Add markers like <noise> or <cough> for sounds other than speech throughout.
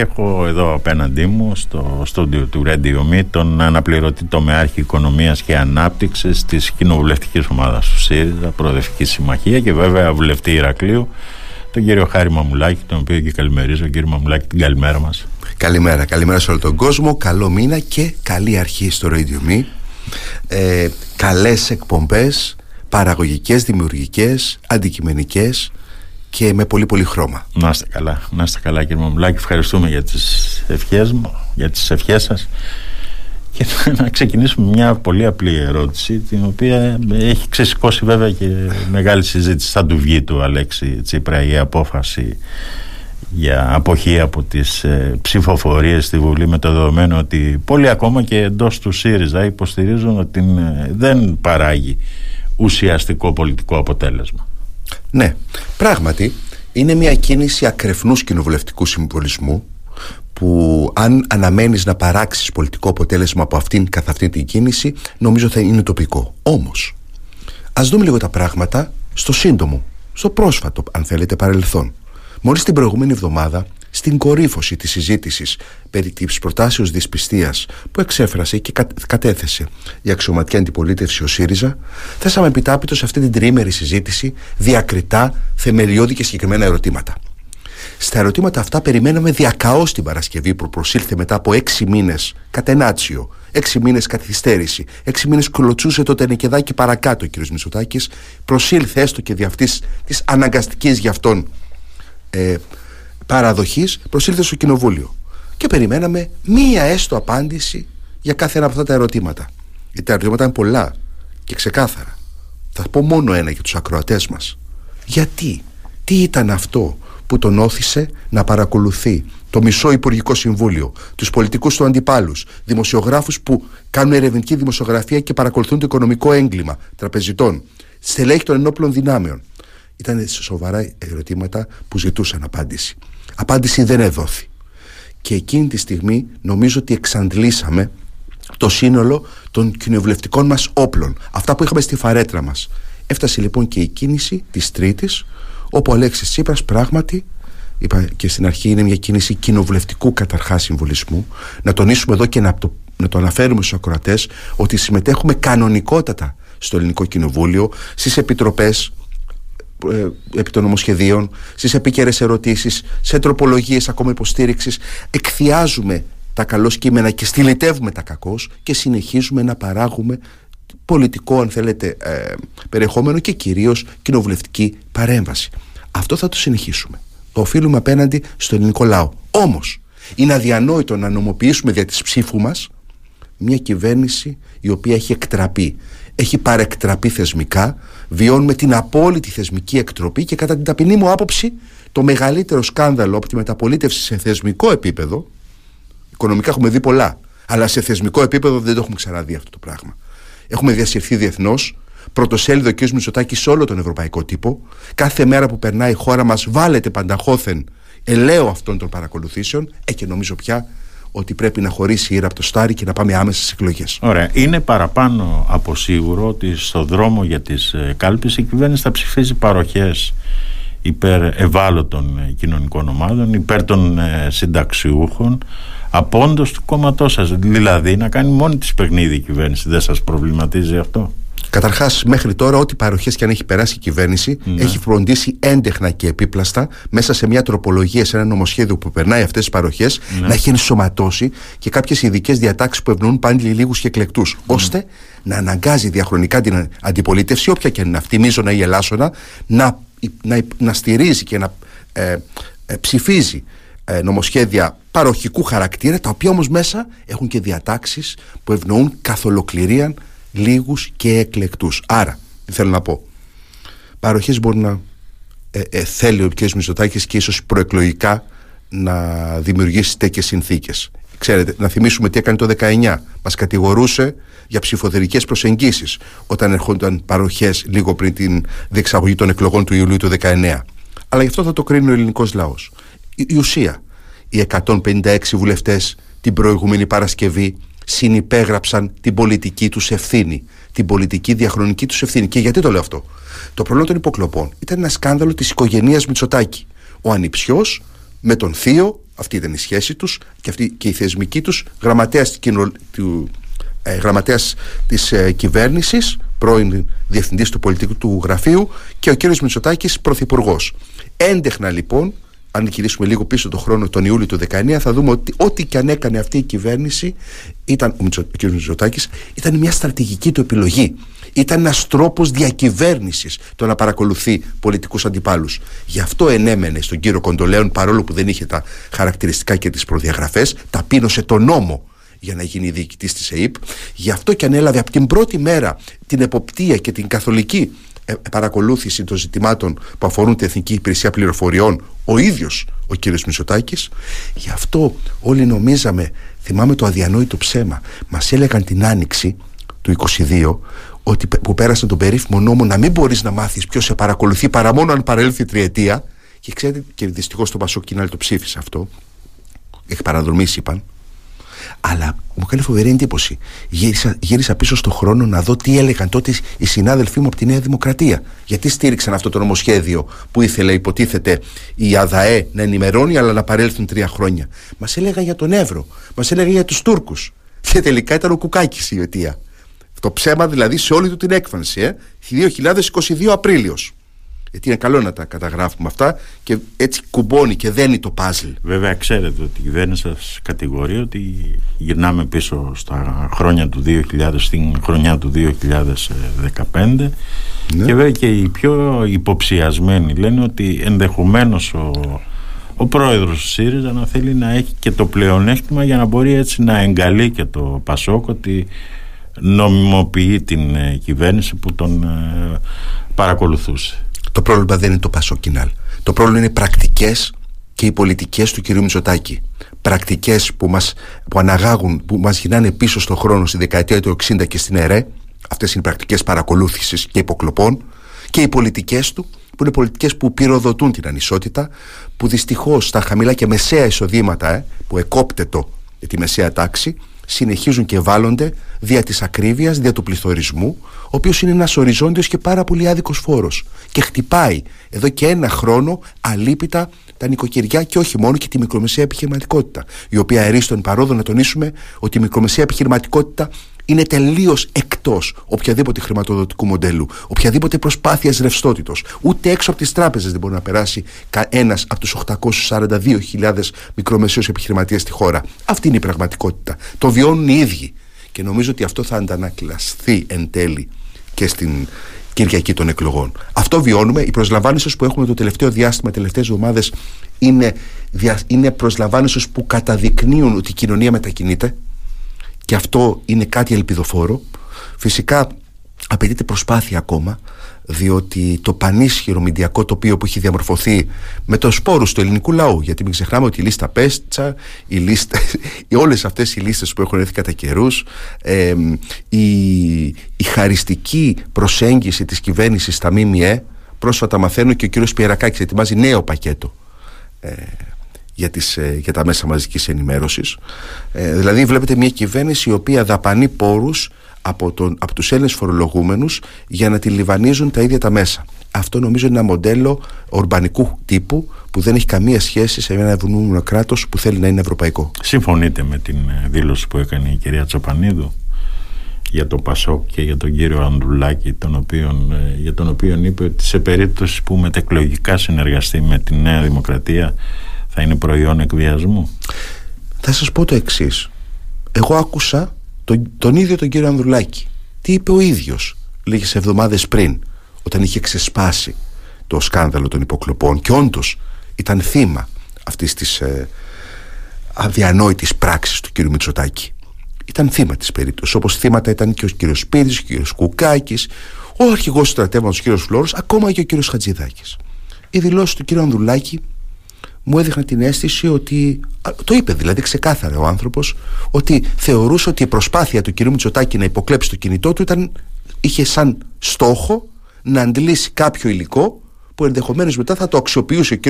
και έχω εδώ απέναντί μου στο στούντιο του Radio Me τον αναπληρωτή τομεάρχη οικονομίας και ανάπτυξης της κοινοβουλευτικής ομάδας του ΣΥΡΙΖΑ, Προοδευτική Συμμαχία και βέβαια βουλευτή Ηρακλείου, τον κύριο Χάρη Μαμουλάκη, τον οποίο και καλημερίζω. Κύριε Μαμουλάκη, την καλημέρα μας. Καλημέρα, καλημέρα σε όλο τον κόσμο. Καλό μήνα και καλή αρχή στο Radio Me. Ε, καλές εκπομπές, παραγωγικές, δημιουργικές, αντικειμενικές και με πολύ πολύ χρώμα. Να είστε καλά, να είστε καλά κύριε Μαμουλάκη. Ευχαριστούμε για τις ευχές μου, για τις ευχές σας. Και <laughs> να ξεκινήσουμε μια πολύ απλή ερώτηση την οποία έχει ξεσηκώσει βέβαια και μεγάλη συζήτηση θα του βγει του Αλέξη Τσίπρα η απόφαση για αποχή από τις ε, ψηφοφορίες στη Βουλή με το δεδομένο ότι πολλοί ακόμα και εντός του ΣΥΡΙΖΑ υποστηρίζουν ότι ε, δεν παράγει ουσιαστικό πολιτικό αποτέλεσμα. Ναι, πράγματι είναι μια κίνηση ακρεφνούς κοινοβουλευτικού συμβολισμού που αν αναμένεις να παράξεις πολιτικό αποτέλεσμα από αυτήν καθ' αυτήν την κίνηση νομίζω θα είναι τοπικό. Όμως, ας δούμε λίγο τα πράγματα στο σύντομο, στο πρόσφατο αν θέλετε παρελθόν. Μόλις την προηγούμενη εβδομάδα στην κορύφωση της συζήτησης περί της προτάσεως δυσπιστίας που εξέφρασε και κατέθεσε η αξιωματική αντιπολίτευση ο ΣΥΡΙΖΑ θέσαμε επιτάπητο σε αυτή την τριήμερη συζήτηση διακριτά, θεμελιώδη και συγκεκριμένα ερωτήματα. Στα ερωτήματα αυτά περιμέναμε διακαώς την Παρασκευή που προσήλθε μετά από έξι μήνες κατενάτσιο, έξι μήνες καθυστέρηση, έξι μήνες κολοτσούσε το τενεκεδάκι παρακάτω ο κ. Μητσοτάκης, προσήλθε έστω και δι' αυτής της αναγκαστικής για αυτόν ε, παραδοχής, προσήλθε στο κοινοβούλιο. Και περιμέναμε μία έστω απάντηση για κάθε ένα από αυτά τα ερωτήματα. Γιατί τα ερωτήματα είναι πολλά και ξεκάθαρα. Θα πω μόνο ένα για τους ακροατές μας. Γιατί, τι ήταν αυτό που τον όθησε να παρακολουθεί το μισό Υπουργικό Συμβούλιο, τους πολιτικούς του αντιπάλους, δημοσιογράφους που κάνουν ερευνητική δημοσιογραφία και παρακολουθούν το οικονομικό έγκλημα τραπεζιτών, στελέχη των ενόπλων δυνάμεων. Ήταν σοβαρά ερωτήματα που ζητούσαν απάντηση. Απάντηση δεν εδόθη. Και εκείνη τη στιγμή νομίζω ότι εξαντλήσαμε το σύνολο των κοινοβουλευτικών μας όπλων. Αυτά που είχαμε στη φαρέτρα μας. Έφτασε λοιπόν και η κίνηση της Τρίτης όπου ο Αλέξης Τσίπρας πράγματι είπα και στην αρχή είναι μια κίνηση κοινοβουλευτικού καταρχάς συμβολισμού να τονίσουμε εδώ και να το, να το αναφέρουμε στους ακροατές ότι συμμετέχουμε κανονικότατα στο ελληνικό κοινοβούλιο στις επιτροπές ε, επί των νομοσχεδίων, στις επίκαιρες ερωτήσεις, σε τροπολογίες ακόμα υποστήριξης, εκθιάζουμε τα καλώς κείμενα και στυλιτεύουμε τα κακό και συνεχίζουμε να παράγουμε πολιτικό αν θέλετε ε, περιεχόμενο και κυρίως κοινοβουλευτική παρέμβαση. Αυτό θα το συνεχίσουμε. Το οφείλουμε απέναντι στο ελληνικό λαό. Όμως είναι αδιανόητο να νομοποιήσουμε δια της ψήφου μας μια κυβέρνηση η οποία έχει εκτραπεί. Έχει παρεκτραπεί θεσμικά, βιώνουμε την απόλυτη θεσμική εκτροπή και κατά την ταπεινή μου άποψη το μεγαλύτερο σκάνδαλο από τη μεταπολίτευση σε θεσμικό επίπεδο οικονομικά έχουμε δει πολλά αλλά σε θεσμικό επίπεδο δεν το έχουμε ξαναδεί αυτό το πράγμα Έχουμε διασυρθεί διεθνώς. Πρωτοσέλιδο ο κ. Μητσοτάκης σε όλο τον ευρωπαϊκό τύπο. Κάθε μέρα που περνάει η χώρα μας βάλετε πανταχώθεν ελαίο αυτών των παρακολουθήσεων. Ε, και νομίζω πια ότι πρέπει να χωρίσει η ήρα από το στάρι και να πάμε άμεσα στις εκλογές. Ωραία. Είναι παραπάνω από σίγουρο ότι στο δρόμο για τις ε, κάλπες η κυβέρνηση θα ψηφίζει παροχές υπέρ ευάλωτων ε, κοινωνικών ομάδων, υπέρ των ε, συνταξιούχων, απόντο του κόμματός σας. Δηλαδή να κάνει μόνη της παιχνίδι η κυβέρνηση. Δεν σας προβληματίζει αυτό; Καταρχάς, μέχρι τώρα, ό,τι παροχές και αν έχει περάσει η κυβέρνηση, ναι. έχει φροντίσει έντεχνα και επίπλαστα μέσα σε μια τροπολογία, σε ένα νομοσχέδιο που περνάει αυτές τις παροχές, ναι. να έχει ενσωματώσει και κάποιες ειδικές διατάξεις που ευνοούν πάλι λίγους και εκλεκτούς. Ναι. ώστε να αναγκάζει διαχρονικά την αντιπολίτευση, όποια και είναι αυτή, μίζωνα ή ελάσσονα, να, να, να στηρίζει και να ε, ε, ψηφίζει ε, νομοσχέδια παροχικού χαρακτήρα, τα οποία όμως μέσα έχουν και διατάξεις που ευνοούν καθ' ολοκληρία λίγους και εκλεκτούς. Άρα, τι θέλω να πω, παροχές μπορεί να ε, ε, θέλει ο κ. Μητσοτάκης και ίσως προεκλογικά να δημιουργήσει τέτοιες συνθήκες. Ξέρετε, να θυμίσουμε τι έκανε το 19. Μας κατηγορούσε για ψηφοδερικές προσεγγίσεις όταν ερχόνταν παροχές λίγο πριν την διεξαγωγή των εκλογών του Ιουλίου του 19. Αλλά γι' αυτό θα το κρίνει ο ελληνικός λαός η ουσία. Οι 156 βουλευτές την προηγούμενη Παρασκευή συνυπέγραψαν την πολιτική τους ευθύνη, την πολιτική διαχρονική τους ευθύνη. Και γιατί το λέω αυτό; Το πρόβλημα των υποκλοπών ήταν ένα σκάνδαλο της οικογένειας Μητσοτάκη. Ο ανιψιός με τον θείο, Αυτή ήταν η σχέση τους και, αυτή, και η θεσμική τους γραμματέας του, ε, γραμματέας της ε, κυβέρνησης πρώην διευθυντής του πολιτικού του γραφείου και ο κύριος Μητσοτάκης πρωθυπουργός. Έντεχνα λοιπόν αν γυρίσουμε λίγο πίσω τον χρόνο τον Ιούλιο του 19 θα δούμε ότι ό,τι και αν έκανε αυτή η κυβέρνηση ήταν, ο, Μητσο, ο κ. Μητσοτάκης ήταν μια στρατηγική του επιλογή ήταν ένας τρόπος διακυβέρνησης το να παρακολουθεί πολιτικούς αντιπάλους. Γι' αυτό ενέμενε στον κύριο Κοντολέον, παρόλο που δεν είχε τα χαρακτηριστικά και τις προδιαγραφές, ταπείνωσε τον νόμο για να γίνει διοικητής της ΕΕΠ. Γι' αυτό και ανέλαβε από την πρώτη μέρα την εποπτεία και την καθολική ε, παρακολούθηση των ζητημάτων που αφορούν την Εθνική Υπηρεσία Πληροφοριών ο ίδιος ο κύριος Μητσοτάκης. Γι' αυτό όλοι νομίζαμε θυμάμαι το αδιανόητο ψέμα μας έλεγαν την άνοιξη του 22 ότι, που πέρασε τον περίφημο νόμο να μην μπορείς να μάθεις ποιος σε παρακολουθεί παρά μόνο αν παρέλθει τριετία. Και ξέρετε και δυστυχώς το Πασό Κινάλ το ψήφισε αυτό. Έχει παραδρομήσει είπαν. Αλλά μου κάνει φοβερή εντύπωση. Γύρισα, γύρισα πίσω στον χρόνο να δω τι έλεγαν τότε οι συνάδελφοί μου από τη Νέα Δημοκρατία. Γιατί στήριξαν αυτό το νομοσχέδιο που ήθελε, υποτίθεται, η ΑΔΑΕ να ενημερώνει, αλλά να παρέλθουν τρία χρόνια. Μας έλεγαν για τον Εύρο, μας έλεγαν για τους Τούρκους. Και τελικά ήταν ο Κουκάκης η αιτία. Το ψέμα δηλαδή σε όλη του την έκφανση, ε, 2022 Απρίλιος. Γιατί είναι καλό να τα καταγράφουμε αυτά και έτσι κουμπώνει και δένει το παζλ. Βέβαια, ξέρετε ότι η κυβέρνηση σας κατηγορεί ότι γυρνάμε πίσω στα χρόνια του 2000, στην χρονιά του 2015. Ναι. Και βέβαια και οι πιο υποψιασμένοι λένε ότι ενδεχομένως ο, ο πρόεδρος του ΣΥΡΙΖΑ να θέλει να έχει και το πλεονέκτημα για να μπορεί έτσι να εγκαλεί και το Πασόκ ότι νομιμοποιεί την ε, κυβέρνηση που τον ε, παρακολουθούσε. Το πρόβλημα δεν είναι το Πασοκινάλ. Το πρόβλημα είναι οι πρακτικές και οι πολιτικές του κυρίου Μητσοτάκη. Πρακτικές που μας που αναγάγουν, που μας γυρνάνε πίσω στον χρόνο στη δεκαετία του 60 και στην ΕΡΕ. Αυτές είναι οι πρακτικές παρακολούθησης και υποκλοπών. Και οι πολιτικές του που είναι πολιτικές που πυροδοτούν την ανισότητα, που δυστυχώς στα χαμηλά και μεσαία εισοδήματα ε, που εκόπτετο για τη μεσαία τάξη, συνεχίζουν και βάλλονται δια της ακρίβειας, δια του πληθωρισμού, ο οποίος είναι ένας οριζόντιος και πάρα πολύ άδικος φόρος και χτυπάει εδώ και ένα χρόνο αλήπητα τα νοικοκυριά και όχι μόνο και τη μικρομεσαία επιχειρηματικότητα, η οποία ερίστον παρόδο να τονίσουμε ότι η μικρομεσαία επιχειρηματικότητα είναι τελείως εκτός οποιαδήποτε χρηματοδοτικού μοντέλου, οποιαδήποτε προσπάθειας ρευστότητος. Ούτε έξω από τις τράπεζες δεν μπορεί να περάσει ένα από τους 842.000 μικρομεσαίους επιχειρηματίες στη χώρα. Αυτή είναι η πραγματικότητα. Το βιώνουν οι ίδιοι. Και νομίζω ότι αυτό θα αντανακλαστεί εν τέλει και στην Κυριακή των εκλογών. Αυτό βιώνουμε. Οι προσλαμβάνειε που έχουμε το τελευταίο διάστημα, τελευταίες εβδομάδες, είναι, είναι προσλαμβάνειε που καταδεικνύουν ότι η κοινωνία μετακινείται και αυτό είναι κάτι ελπιδοφόρο. Φυσικά απαιτείται προσπάθεια ακόμα διότι το πανίσχυρο μηντιακό τοπίο που έχει διαμορφωθεί με το σπόρους του ελληνικού λαού γιατί μην ξεχνάμε ότι η λίστα Πέστσα η λίστα, <laughs> όλες αυτές οι λίστες που έχουν έρθει κατά καιρούς, ε, η, η χαριστική προσέγγιση της κυβέρνησης στα ΜΜΕ πρόσφατα μαθαίνω και ο κύριος Πιερακάκης ετοιμάζει νέο πακέτο ε, για, τις, ε, για τα μέσα μαζικής ενημέρωσης ε, δηλαδή βλέπετε μια κυβέρνηση η οποία δαπανεί πόρους από, τον, από τους Έλληνες φορολογούμενους για να τη λιβανίζουν τα ίδια τα μέσα αυτό νομίζω είναι ένα μοντέλο ορμπανικού τύπου που δεν έχει καμία σχέση σε ένα ευνοούμενο κράτος που θέλει να είναι ευρωπαϊκό. Συμφωνείτε με την ε, δήλωση που έκανε η κυρία Τσαπανίδου για το Πασόκ και για τον κύριο Ανδρουλάκη τον οποίον, για τον οποίο είπε ότι σε περίπτωση που μετεκλογικά συνεργαστεί με τη Νέα Δημοκρατία θα είναι προϊόν εκβιασμού; Θα σας πω το εξής. Εγώ άκουσα τον, τον ίδιο τον κύριο Ανδρουλάκη. Τι είπε ο ίδιος λίγες εβδομάδες πριν όταν είχε ξεσπάσει το σκάνδαλο των υποκλοπών και όντως ήταν θύμα αυτής της ε, αδιανόητης πράξης του κύριου Μητσοτάκη. Ήταν θύμα της περίπτωσης όπως θύματα ήταν και ο κύριος Σπύρης, ο κύριος Κουκάκης, ο αρχηγός του στρατεύματος ο κύριος Φλόρος, ακόμα και ο κύριος Χατζηδάκης. Οι δηλώσεις του κύριου Ανδρουλάκη μου έδειχνε την αίσθηση ότι. Το είπε δηλαδή ξεκάθαρα ο άνθρωπος, ότι θεωρούσε ότι η προσπάθεια του κ. Μητσοτάκη να υποκλέψει το κινητό του ήταν, είχε σαν στόχο να αντλήσει κάποιο υλικό που ενδεχομένως μετά θα το αξιοποιούσε ο κ.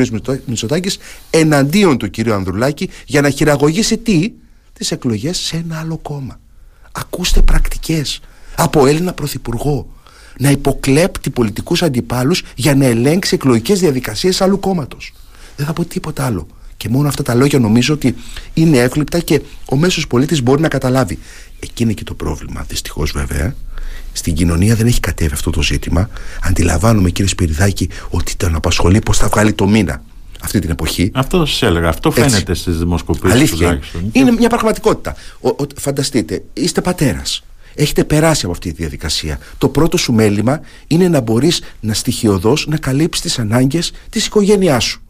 Μητσοτάκης εναντίον του κ. Ανδρουλάκη για να χειραγωγήσει τι, τις εκλογές σε ένα άλλο κόμμα. Ακούστε πρακτικές από Έλληνα Πρωθυπουργό να υποκλέπτει πολιτικούς αντιπάλους για να ελέγξει εκλογικές διαδικασίες άλλου κόμματος. Δεν θα πω τίποτα άλλο. Και μόνο αυτά τα λόγια νομίζω ότι είναι εύληπτα και ο μέσος πολίτης μπορεί να καταλάβει. Εκεί είναι και το πρόβλημα, δυστυχώς βέβαια. Στην κοινωνία δεν έχει κατέβει αυτό το ζήτημα. Αντιλαμβάνομαι, κύριε Σπυριδάκη, ότι τον απασχολεί πώς θα βγάλει το μήνα αυτή την εποχή. Αυτό σας έλεγα. Αυτό φαίνεται στις δημοσκοπήσεις. Αλήθεια. Είναι μια πραγματικότητα. Ο, ο, φανταστείτε, είστε πατέρας. Έχετε περάσει από αυτή τη διαδικασία. Το πρώτο σου μέλημα είναι να μπορείς να στοιχειοδός να καλύψεις τις ανάγκες της οικογένειάς σου.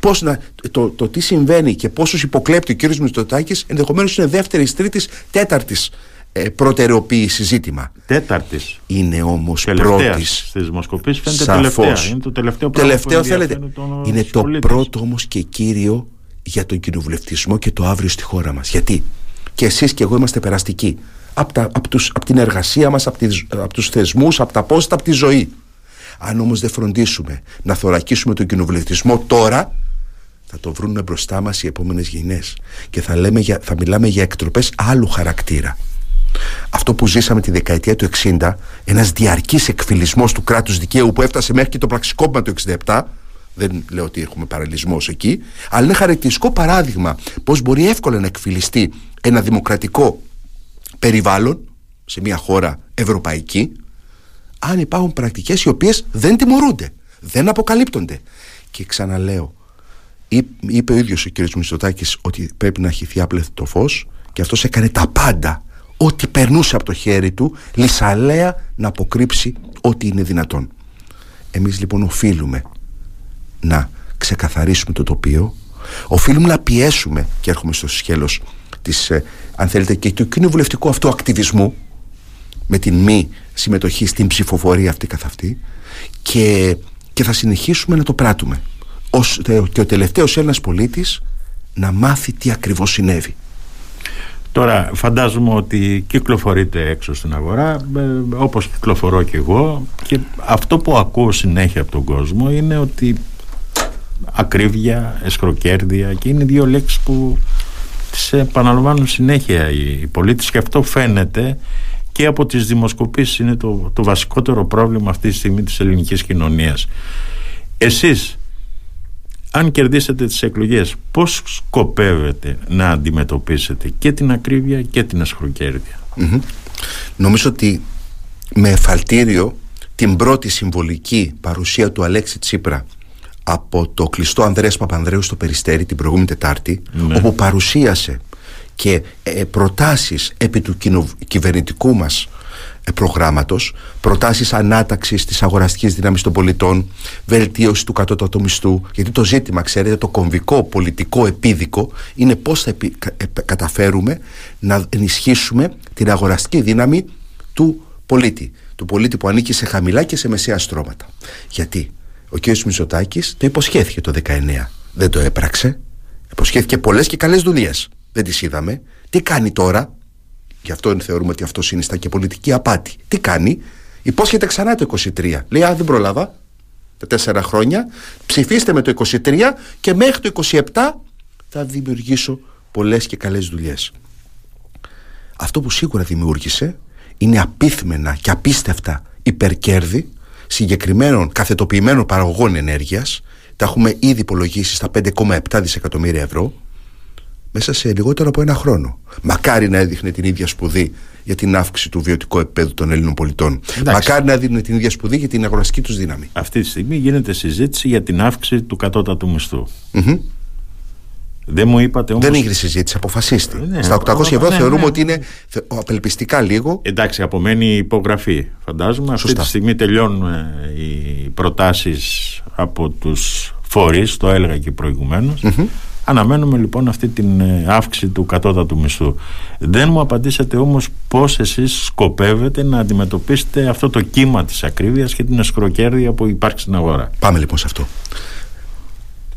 Πώς να, το, το τι συμβαίνει και πόσους υποκλέπτει ο κύριος Μητσοτάκης ενδεχομένως είναι δεύτερης, τρίτης, τέταρτης ε, προτεραιοποίηση ζήτημα. Τέταρτης. Είναι όμως πρώτης. Στι δημοσκοπήσει φαίνεται τελευταία. Είναι το τελευταίο πράγμα. Τελευταίο θέλετε. Είναι το πρώτο όμως και κύριο για τον κοινοβουλευτισμό και το αύριο στη χώρα μας. Γιατί; Και εσείς και εγώ είμαστε περαστικοί. Από, από, τους, από την εργασία μας, από, από τους θεσμούς, από τα πόστα, από τη ζωή. Αν όμως δεν φροντίσουμε να θωρακίσουμε τον κοινοβουλευτισμό τώρα, θα το βρουν μπροστά μας οι επόμενες γενιές. Και θα, λέμε για, θα μιλάμε για εκτροπές άλλου χαρακτήρα αυτό που ζήσαμε τη δεκαετία του 60, ένας διαρκής εκφυλισμός του κράτους δικαίου που έφτασε μέχρι και το πραξικόπημα του 67, δεν λέω ότι έχουμε παραλυσμό εκεί, αλλά είναι χαρακτηριστικό παράδειγμα πώς μπορεί εύκολα να εκφυλιστεί ένα δημοκρατικό περιβάλλον σε μια χώρα ευρωπαϊκή, αν υπάρχουν πρακτικές οι οποίες δεν τιμωρούνται, δεν αποκαλύπτονται. Και ξαναλέω, είπε ο ίδιος ο κ. Μητσοτάκης ότι πρέπει να χυθεί άπλεθο το φως και αυτός έκανε τα πάντα ό,τι περνούσε από το χέρι του λυσαλέα να αποκρύψει ό,τι είναι δυνατόν. Εμείς λοιπόν οφείλουμε να ξεκαθαρίσουμε το τοπίο οφείλουμε να πιέσουμε και έρχομαι στο σχέλος της, ε, αν θέλετε και του κοινοβουλευτικού αυτού ακτιβισμού με την μη συμμετοχή στην ψηφοφορία αυτή καθ' αυτή και, και θα συνεχίσουμε να το πράττουμε ως, και ο τελευταίος Έλληνας πολίτης να μάθει τι ακριβώς συνέβη. Τώρα φαντάζομαι ότι κυκλοφορείτε έξω στην αγορά ε, όπως κυκλοφορώ και εγώ και αυτό που ακούω συνέχεια από τον κόσμο είναι ότι ακρίβεια, εσχροκέρδεια και είναι δύο λέξεις που τις επαναλαμβάνουν συνέχεια οι πολίτες και αυτό φαίνεται και από τις δημοσκοπήσεις είναι το, το βασικότερο πρόβλημα αυτή τη στιγμή της ελληνικής κοινωνίας. Εσείς αν κερδίσετε τις εκλογές πώς σκοπεύετε να αντιμετωπίσετε και την ακρίβεια και την ασχροκερδεια Νομίζω ότι με εφαλτήριο την πρώτη συμβολική παρουσία του Αλέξη Τσίπρα από το κλειστό Ανδρέας Παπανδρέου στο Περιστέρι την προηγούμενη Τετάρτη ναι. όπου παρουσίασε και ε, προτάσεις επί του κυβερνητικού μας ε, προγράμματος, προτάσεις ανάταξης της αγοραστικής δύναμης των πολιτών, βελτίωση του κατώτατου μισθού, γιατί το ζήτημα, ξέρετε, το κομβικό, πολιτικό, επίδικο είναι πώς θα ε, καταφέρουμε να ενισχύσουμε την αγοραστική δύναμη του πολίτη, του πολίτη που ανήκει σε χαμηλά και σε μεσαία στρώματα. Γιατί ο κ. Μητσοτάκης το υποσχέθηκε το 19, δεν το έπραξε, υποσχέθηκε πολλές και καλές δουλειές, δεν τις είδαμε. Τι κάνει τώρα, Γι' αυτό θεωρούμε ότι αυτός συνιστά και πολιτική απάτη. Τι κάνει, υπόσχεται ξανά το 23. Λέει, Α, δεν πρόλαβα τα τέσσερα χρόνια. Ψηφίστε με το 23 και μέχρι το 27 θα δημιουργήσω πολλές και καλές δουλειές. Αυτό που σίγουρα δημιούργησε είναι απίθμενα και απίστευτα υπερκέρδη συγκεκριμένων καθετοποιημένων παραγωγών ενέργειας. Τα έχουμε ήδη υπολογίσει στα 5,7 δισεκατομμύρια ευρώ μέσα σε λιγότερο από ένα χρόνο. Μακάρι να έδειχνε την ίδια σπουδή για την αύξηση του βιωτικού επίπεδου των Ελλήνων πολιτών. Μακάρι να έδειχνε την ίδια σπουδή για την αγοραστική τους δύναμη. Αυτή τη στιγμή γίνεται συζήτηση για την αύξηση του κατώτατου μισθού. Mm-hmm. Δεν μου είπατε όμως... Δεν έγινε συζήτηση, αποφασίστη. Ναι, Στα 800 ευρώ ναι, θεωρούμε ναι. ότι είναι απελπιστικά λίγο. Εντάξει, απομένει η υπογραφή. Φαντάζομαι Σωστά. αυτή τη στιγμή τελειώνουν ε, οι προτάσεις από τους φορείς, το έλεγα και προηγουμένως. Mm-hmm. Αναμένουμε λοιπόν αυτή την ε, αύξηση του κατώτατου μισθού. Δεν μου απαντήσατε όμως πώς εσείς σκοπεύετε να αντιμετωπίσετε αυτό το κύμα της ακρίβειας και την εσκροκέρδεια που υπάρχει στην αγορά. Πάμε λοιπόν σε αυτό.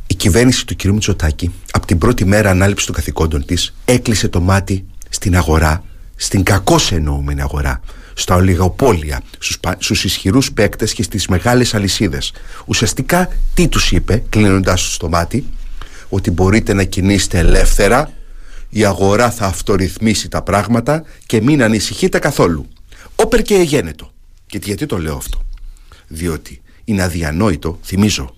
Η κυβέρνηση του κ. Μητσοτάκη από την πρώτη μέρα ανάληψη των καθηκόντων της έκλεισε το μάτι στην αγορά, στην κακώ εννοούμενη αγορά στα ολιγοπόλια, στους, στους ισχυρούς παίκτες και στις μεγάλες αλυσίδες. Ουσιαστικά τι τους είπε κλείνοντας το μάτι; Ότι μπορείτε να κινήσετε ελεύθερα η αγορά θα αυτορυθμίσει τα πράγματα και μην ανησυχείτε καθόλου. Όπερ και εγένετο. Και γιατί το λέω αυτό; Διότι είναι αδιανόητο, θυμίζω,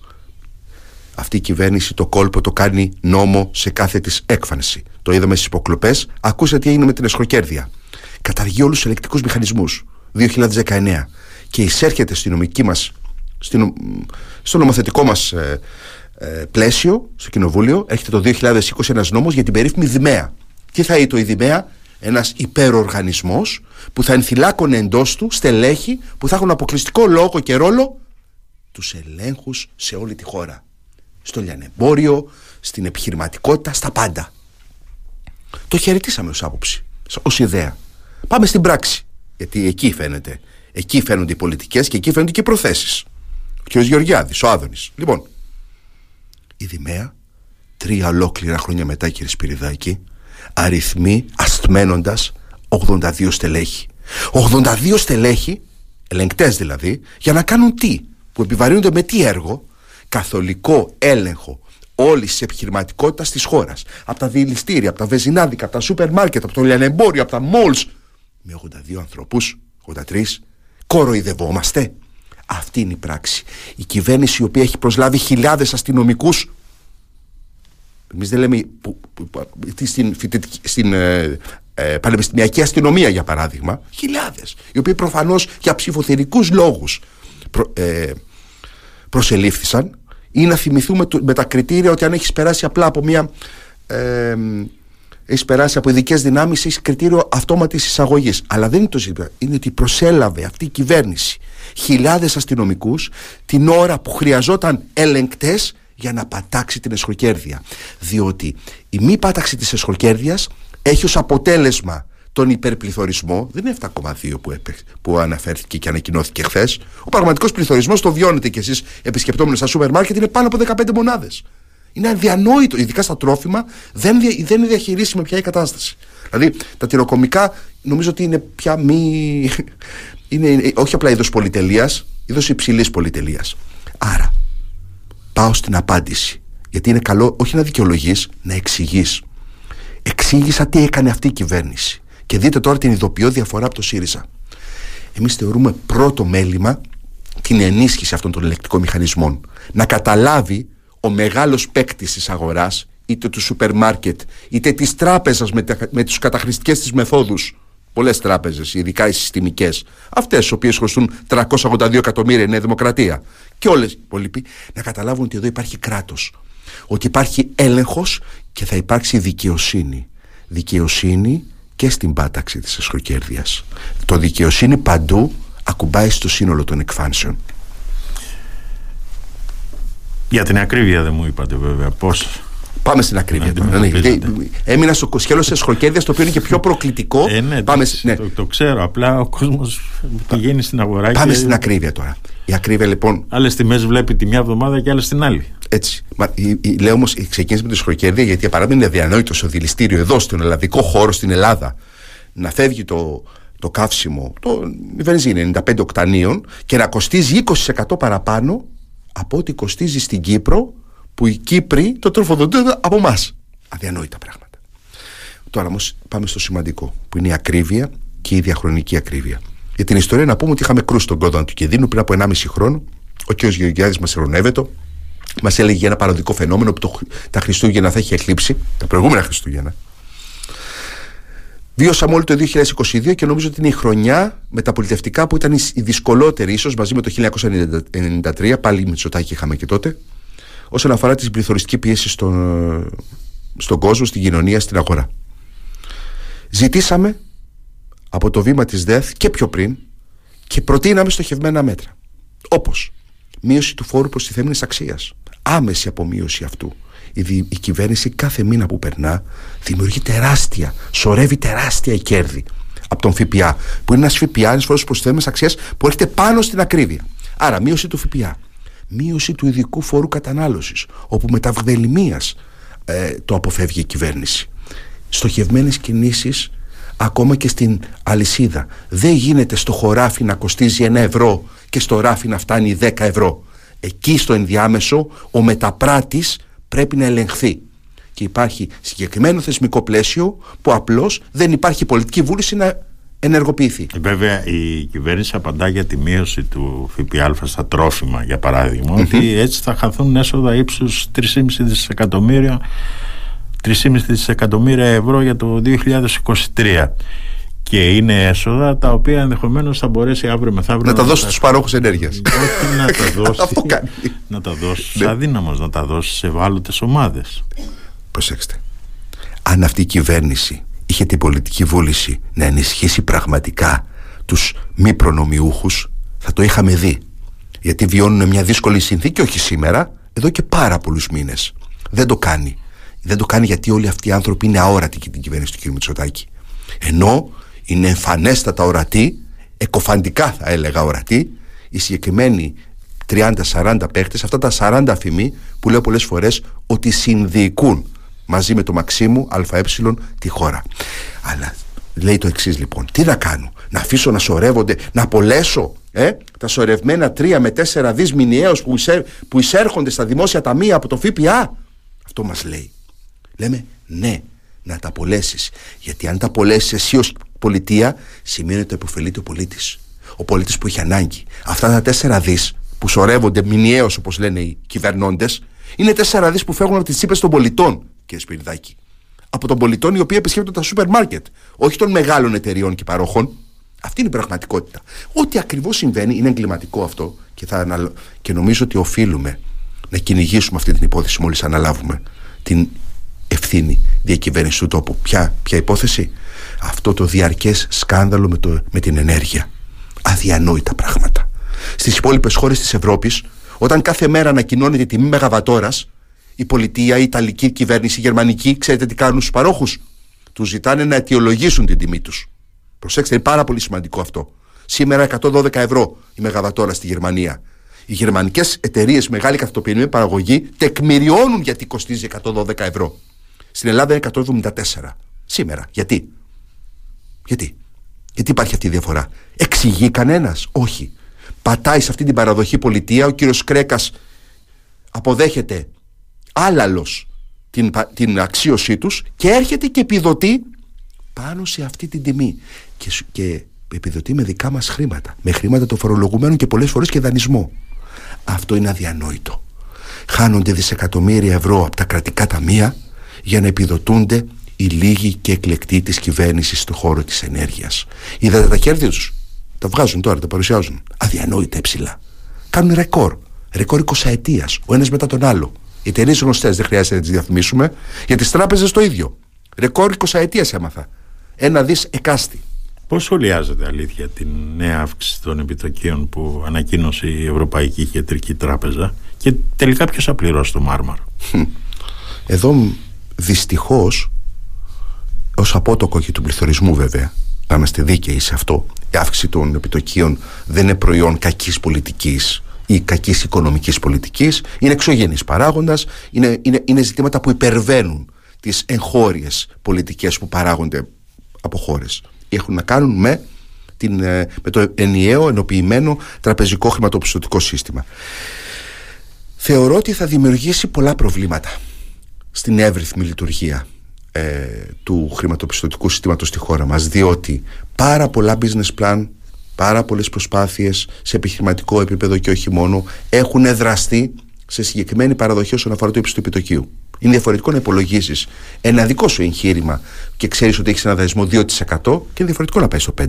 αυτή η κυβέρνηση το κόλπο το κάνει νόμο σε κάθε της έκφανση. Το είδαμε στις υποκλοπές, ακούσατε τι έγινε με την εσχροκέρδεια. Καταργεί όλους τους ελεκτικούς μηχανισμούς 2019 και εισέρχεται στη νομική μας, στο νομοθετικό μας ε, ε, πλαίσιο, στο κοινοβούλιο, έρχεται το 2020 ένας νόμος για την περίφημη ΔΜΕΑ. Τι θα είναι το ΔΜΕΑ, ένας υπεροργανισμός που θα ενθυλάκωνε εντός του στελέχη που θα έχουν αποκλειστικό λόγο και ρόλο τους ελέγχους σε όλη τη χώρα. Στο λιανεμπόριο, στην επιχειρηματικότητα, στα πάντα. Το χαιρετήσαμε ως άποψη, ως ιδέα. Πάμε στην πράξη, γιατί εκεί φαίνεται. Εκεί φαίνονται οι πολιτικές και εκεί φαίνονται και οι προθέσεις. Ο κ. Γεωργιάδης, ο Άδωνης. Λοιπόν, η Δημαία, τρία ολόκληρα χρόνια μετά κύριε Σπυριδάκη, αριθμοί αστμένοντας 82 στελέχη. 82 στελέχη, ελεγκτές δηλαδή, για να κάνουν τι, που επιβαρύνονται με τι έργο, καθολικό έλεγχο όλης της επιχειρηματικότητας της χώρας. Από τα διελιστήρια, από τα βεζινάδικα, από τα σούπερ μάρκετ, από το λιανεμπόριο, από τα μόλς. Με 82 ανθρώπους, 83, κοροϊδευόμαστε. Αυτή είναι η πράξη. Η κυβέρνηση η οποία έχει προσλάβει χιλιάδες αστυνομικούς. Εμείς δεν λέμε. Που, που, που, στην, στην ε, ε, πανεπιστημιακή αστυνομία, για παράδειγμα, χιλιάδες. Οι οποίοι προφανώς για ψηφοθερικούς λόγους προ, ε, προσελήφθησαν ή να θυμηθούμε με τα κριτήρια ότι αν έχεις περάσει απλά από μια. Ε, έχεις περάσει από ειδικές δυνάμεις, έχεις κριτήριο αυτόματης εισαγωγής. Αλλά δεν είναι το ζήτημα. Είναι ότι προσέλαβε αυτή η κυβέρνηση χιλιάδες αστυνομικούς την ώρα που χρειαζόταν ελεγκτές για να πατάξει την εσχροκέρδεια. Διότι η μη πάταξη της εσχροκέρδεια έχει ως αποτέλεσμα τον υπερπληθωρισμό, δεν είναι 7,2 που, που αναφέρθηκε και ανακοινώθηκε χθες. Ο πραγματικός πληθωρισμός το βιώνετε κι εσείς επισκεπτόμενοι στα σούπερ μάρκετ είναι πάνω από 15 μονάδες. Είναι αδιανόητο, ειδικά στα τρόφιμα, δεν, δεν είναι διαχειρίσιμη πια η κατάσταση. Δηλαδή τα τυροκομικά νομίζω ότι είναι πια μη. <laughs> είναι όχι απλά είδος πολυτελείας, είδος υψηλής πολυτελείας. Άρα, πάω στην απάντηση. Γιατί είναι καλό όχι να δικαιολογείς, να εξηγείς. Εξήγησα τι έκανε αυτή η κυβέρνηση. Και δείτε τώρα την ειδοποιώ διαφορά από το ΣΥΡΙΖΑ. Εμείς θεωρούμε πρώτο μέλημα την ενίσχυση αυτών των ελεκτικών μηχανισμών. Να καταλάβει ο μεγάλος παίκτης της αγοράς, είτε του σούπερ μάρκετ, είτε της τράπεζας με, με τις καταχρηστικές της μεθόδους. Πολλές τράπεζες, ειδικά οι συστημικές, αυτές οι οποίες χρωστούν 382 εκατομμύρια Νέα Δημοκρατία, και όλες οι υπόλοιποι, να καταλάβουν ότι εδώ υπάρχει κράτος. Ότι υπάρχει έλεγχος και θα υπάρξει δικαιοσύνη. Δικαιοσύνη και στην πάταξη της εσχροκέρδειας. Το δικαιοσύνη παντού ακουμπάει στο σύνολο των εκφάνσεων. Για την ακρίβεια δεν μου είπατε βέβαια πώς Πάμε στην ακρίβεια τώρα. Ναι, έμεινα στο σκέλο τη εσχροκέρδεια, το οποίο είναι και πιο προκλητικό. Ε, ναι, Πάμε, το, ναι. Το, το, ξέρω. Απλά ο κόσμος πηγαίνει στην αγορά. Πάμε και... στην ακρίβεια τώρα. Η ακρίβεια λοιπόν. Άλλες τιμές βλέπει τη μια εβδομάδα και άλλες την άλλη. Έτσι. Μα, η, η, λέω όμως, ξεκίνησε με τη εσχροκέρδεια, γιατί για παράδειγμα είναι διανόητο στο δηληστήριο εδώ, στον ελλαδικό χώρο στην Ελλάδα, να φεύγει το, το καύσιμο, το, η βενζίνη 95 οκτανίων και να κοστίζει 20% παραπάνω από ό,τι κοστίζει στην Κύπρο που οι Κύπροι το τροφοδοτούν από εμά. Αδιανόητα πράγματα. Τώρα όμως πάμε στο σημαντικό, που είναι η ακρίβεια και η διαχρονική ακρίβεια. Για την ιστορία να πούμε ότι είχαμε κρούσει τον κόδωνα του κινδύνου πριν από 1,5 χρόνο. Ο κ. Γεωργιάδης μας ερωνεύεται. Μας έλεγε για ένα παραδικό φαινόμενο που το, τα Χριστούγεννα θα έχει εκλείψει, τα προηγούμενα Χριστούγεννα. Βιώσαμε όλοι το 2022 και νομίζω ότι είναι η χρονιά με τα πολιτευτικά που ήταν η δυσκολότερη, ίσως μαζί με το 1993. Πάλι με Τσοτάκη είχαμε και τότε όσον αφορά την πληθωριστική πίεση στον, στον κόσμο, στην κοινωνία, στην αγορά. Ζητήσαμε από το βήμα της ΔΕΘ και πιο πριν και προτείναμε στοχευμένα μέτρα. Όπως μείωση του φόρου προστιθέμενης αξίας, άμεση απομείωση αυτού. Η, η κυβέρνηση κάθε μήνα που περνά δημιουργεί τεράστια, σωρεύει τεράστια κέρδη από τον ΦΠΑ, που είναι ένας ΦΠΑ, ένας φόρος προστιθέμενη αξίας που έρχεται πάνω στην ακρίβεια. Άρα, μείωση του ΦΠΑ μείωση του ειδικού φόρου κατανάλωσης όπου με τα ε, το αποφεύγει η κυβέρνηση. Στοχευμένες κινήσεις ακόμα και στην αλυσίδα. Δεν γίνεται στο χωράφι να κοστίζει ένα ευρώ και στο ράφι να φτάνει 10 ευρώ. Εκεί στο ενδιάμεσο ο μεταπράτης πρέπει να ελεγχθεί. Και υπάρχει συγκεκριμένο θεσμικό πλαίσιο που απλώς δεν υπάρχει πολιτική βούληση να ενεργοποιηθεί. Βέβαια, η κυβέρνηση απαντά για τη μείωση του ΦΠΑ στα τρόφιμα, για παραδειγμα ότι έτσι θα χαθούν έσοδα ύψους 3,5 δισεκατομμύρια 3,5 δισεκατομμύρια ευρώ για το 2023 και είναι έσοδα τα οποία ενδεχομένως θα μπορέσει αύριο μεθαύριο να, να τα δώσει στους παρόχους ενέργειας. Όχι να τα <laughs> δώσει. Αυτό κάνει. Να τα δώσει ναι. αδύναμος, να τα δώσει σε ευάλωτες ομάδες. Προσέξτε. Αν αυτή η κυβέρνηση είχε την πολιτική βούληση να ενισχύσει πραγματικά τους μη προνομιούχους, θα το είχαμε δει. Γιατί βιώνουν μια δύσκολη συνθήκη, όχι σήμερα, εδώ και πάρα πολλούς μήνες. Δεν το κάνει. Δεν το κάνει γιατί όλοι αυτοί οι άνθρωποι είναι αόρατοι και την κυβέρνηση του κ. Μητσοτάκη. Ενώ είναι εμφανέστατα ορατή, εκοφαντικά θα έλεγα ορατή, οι συγκεκριμένοι 30-40 παίχτες, αυτά τα 40 αφημί που λέω πολλές φορές ότι συνδιοικούν μαζί με το Μαξίμου ΑΕ τη χώρα. Αλλά λέει το εξής λοιπόν, τι να κάνω, να αφήσω να σωρεύονται, να απολέσω ε, τα σωρευμένα 3 με 4 δις μηνιαίως που, που εισέρχονται στα δημόσια ταμεία από το ΦΠΑ. Αυτό μας λέει. Λέμε ναι, να τα απολέσεις. Γιατί αν τα απολέσεις εσύ ως πολιτεία, σημαίνει ότι υποφελείται ο πολίτης. Ο πολίτης που έχει ανάγκη. Αυτά τα τέσσερα δις που σωρεύονται μηνιαίως, όπως λένε οι κυβερνώντες, είναι τέσσερα δις που φεύγουν από τις τσίπες των πολιτών, κύριε Σπυριδάκη. Από των πολιτών οι οποίοι επισκέπτονται τα σούπερ μάρκετ, όχι των μεγάλων εταιριών και παρόχων. Αυτή είναι η πραγματικότητα. Ό,τι ακριβώς συμβαίνει είναι εγκληματικό αυτό και, θα και νομίζω ότι οφείλουμε να κυνηγήσουμε αυτή την υπόθεση μόλις αναλάβουμε την ευθύνη διακυβέρνηση του τόπου. Ποια, ποια υπόθεση; Αυτό το διαρκές σκάνδαλο με, το, με την ενέργεια. Αδιανόητα πράγματα. Στις υπόλοιπες χώρες της Ευρώπης, όταν κάθε μέρα ανακοινώνεται η τιμή μεγαβατόρας, η πολιτεία, η Ιταλική κυβέρνηση, η Γερμανική, ξέρετε τι κάνουν στους παρόχους; Τους ζητάνε να αιτιολογήσουν την τιμή τους. Προσέξτε, είναι πάρα πολύ σημαντικό αυτό. Σήμερα 112 ευρώ η μεγαβατόρα στη Γερμανία. Οι γερμανικές εταιρείες μεγάλη καθοτοποιημένη παραγωγή τεκμηριώνουν γιατί κοστίζει 112 ευρώ. Στην Ελλάδα είναι 174. Σήμερα. Γιατί; Γιατί; Γιατί υπάρχει αυτή η διαφορά; Εξηγεί κανένας; Όχι. Πατάει σε αυτή την παραδοχή πολιτεία. Ο κύριος Κρέκας αποδέχεται άλαλος την, την αξίωσή τους και έρχεται και επιδοτεί πάνω σε αυτή την τιμή και, και επιδοτεί με δικά μας χρήματα με χρήματα των φορολογουμένων και πολλές φορές και δανεισμό αυτό είναι αδιανόητο χάνονται δισεκατομμύρια ευρώ από τα κρατικά ταμεία για να επιδοτούνται οι λίγοι και εκλεκτοί της κυβέρνησης στον χώρο της ενέργειας. Είδατε τα κέρδη τους. Τα βγάζουν τώρα, τα παρουσιάζουν. Αδιανόητα υψηλά. Κάνουν ρεκόρ. Ρεκόρ 20 ετία. Ο ένας μετά τον άλλο. Οι εταιρείες γνωστές δεν χρειάζεται να τις διαφημίσουμε. Για τις τράπεζες το ίδιο. Ρεκόρ 20 ετία έμαθα. Ένα δις εκάστη. Πώς σχολιάζεται αλήθεια την νέα αύξηση των επιτοκίων που ανακοίνωσε η Ευρωπαϊκή Κεντρική Τράπεζα και τελικά ποιος θα πληρώσει το μάρμαρο. Εδώ δυστυχώς ως απότοκο και του πληθωρισμού βέβαια. Να είμαστε δίκαιοι σε αυτό. Η αύξηση των επιτοκίων δεν είναι προϊόν κακής πολιτικής ή κακής οικονομικής πολιτικής. Είναι εξωγενής παράγοντας. Είναι, είναι, είναι ζητήματα που υπερβαίνουν τις εγχώριες πολιτικές που παράγονται από χώρες. Έχουν να κάνουν με, την, ε, με το ενιαίο ενοποιημένο τραπεζικό χρηματοπιστωτικό σύστημα. Θεωρώ ότι θα δημιουργήσει πολλά προβλήματα στην εύρυθμη λειτουργία ε, του χρηματοπιστωτικού συστήματος στη χώρα μας διότι πάρα πολλά business plan πάρα πολλές προσπάθειες σε επιχειρηματικό επίπεδο και όχι μόνο έχουν δραστεί σε συγκεκριμένη παραδοχή όσον αφορά το ύψος του επιτοκίου. Είναι διαφορετικό να υπολογίσει ένα δικό σου εγχείρημα και ξέρεις ότι έχεις ένα δανεισμό 2% και είναι διαφορετικό να πάει στο 5%.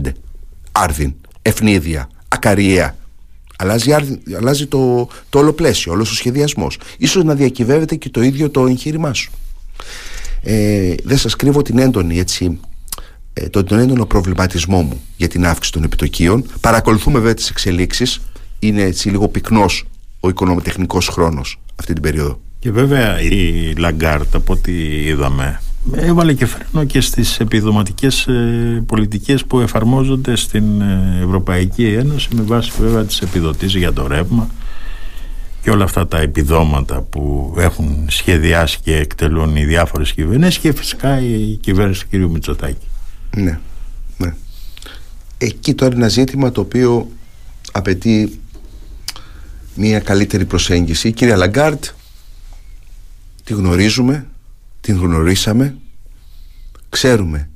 Άρδιν, αιφνίδια, ακαριαία. Αλλάζει, αλλάζει το, το όλο πλαίσιο, όλος ο σχεδιασμός. Ίσως να διακυβεύεται και το ίδιο το εγχείρημά σου. Ε, δεν σας κρύβω την έντονη έτσι, ε, τον, έντονο προβληματισμό μου για την αύξηση των επιτοκίων. Παρακολουθούμε βέβαια τις εξελίξεις. Είναι έτσι λίγο πυκνός ο οικονομοτεχνικός χρόνος αυτή την περίοδο. Και βέβαια η Λαγκάρντ από ό,τι είδαμε έβαλε και φρένο και στις επιδοματικές ε, πολιτικές που εφαρμόζονται στην ε, Ευρωπαϊκή Ένωση με βάση βέβαια τις επιδοτήσεις για το ρεύμα και όλα αυτά τα επιδόματα που έχουν σχεδιάσει και εκτελούν οι διάφορες κυβερνήσεις και φυσικά η κυβέρνηση του κ. Μητσοτάκη. Ναι, ναι. Εκεί τώρα είναι ένα ζήτημα το οποίο απαιτεί μια καλύτερη προσέγγιση. Η κυρία Λαγκάρντ τη γνωρίζουμε την γνωρίσαμε ξέρουμε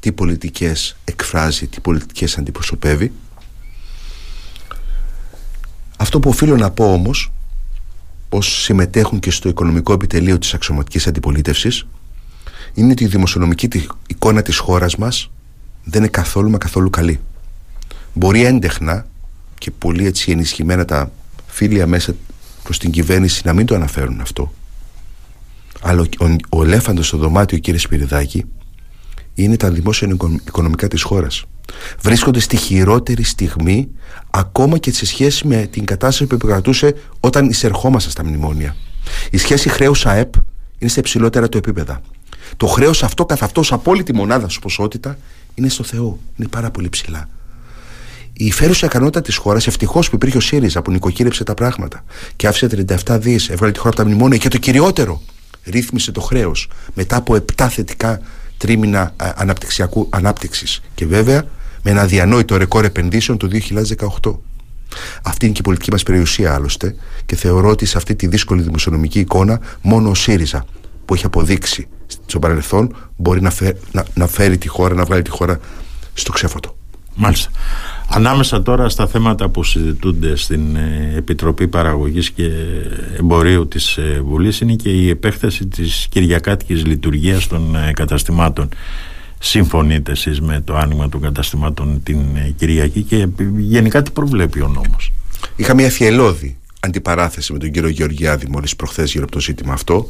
τι πολιτικές εκφράζει, τι πολιτικές αντιπροσωπεύει. Αυτό που οφείλω να πω όμως, ως συμμετέχουν και στο οικονομικό επιτελείο της αξιωματικής αντιπολίτευσης, είναι ότι η δημοσιονομική εικόνα της χώρας μας δεν είναι καθόλου μα καθόλου καλή. Μπορεί έντεχνα και πολύ έτσι ενισχυμένα τα φίλια μέσα προς την κυβέρνηση να μην το αναφέρουν αυτό. Αλλά ο, ο, ο ελέφαντος στο δωμάτιο κύριε Σπυριδάκη είναι τα δημόσια οικονομικά της χώρας. Βρίσκονται στη χειρότερη στιγμή ακόμα και σε σχέση με την κατάσταση που επικρατούσε όταν εισερχόμαστε στα μνημόνια. Η σχέση χρέους ΑΕΠ είναι στα υψηλότερα του επίπεδα. Το χρέος αυτό καθ' αυτός απόλυτη μονάδα σου ποσότητα είναι στο Θεό. Είναι πάρα πολύ ψηλά. Η φέρουσα ικανότητα της χώρας, ευτυχώς που υπήρχε ο ΣΥΡΙΖΑ που νοικοκύρεψε τα πράγματα και άφησε 37 δις, έβγαλε τη χώρα από τα μνημόνια και το κυριότερο, ρύθμισε το χρέος μετά από 7 θετικά τρίμηνα αναπτυξιακού ανάπτυξης. Και βέβαια με ένα αδιανόητο ρεκόρ επενδύσεων το 2018. Αυτή είναι και η πολιτική μας περιουσία άλλωστε και θεωρώ ότι σε αυτή τη δύσκολη δημοσιονομική εικόνα μόνο ο ΣΥΡΙΖΑ που έχει αποδείξει στο παρελθόν μπορεί να, να, να φέρει τη χώρα, να βγάλει τη χώρα στο ξέφωτο. Μάλιστα. Ανάμεσα τώρα στα θέματα που συζητούνται στην ε, Επιτροπή Παραγωγής και Εμπορίου της ε, Βουλής είναι και η επέκταση της κυριακάτικης λειτουργίας των ε, καταστημάτων. Συμφωνείτε εσείς με το άνοιγμα των καταστημάτων την Κυριακή και γενικά τι προβλέπει ο νόμος; Είχα μια θυελώδη αντιπαράθεση με τον κύριο Γεωργιάδη μόλις προχθές γύρω από το ζήτημα αυτό.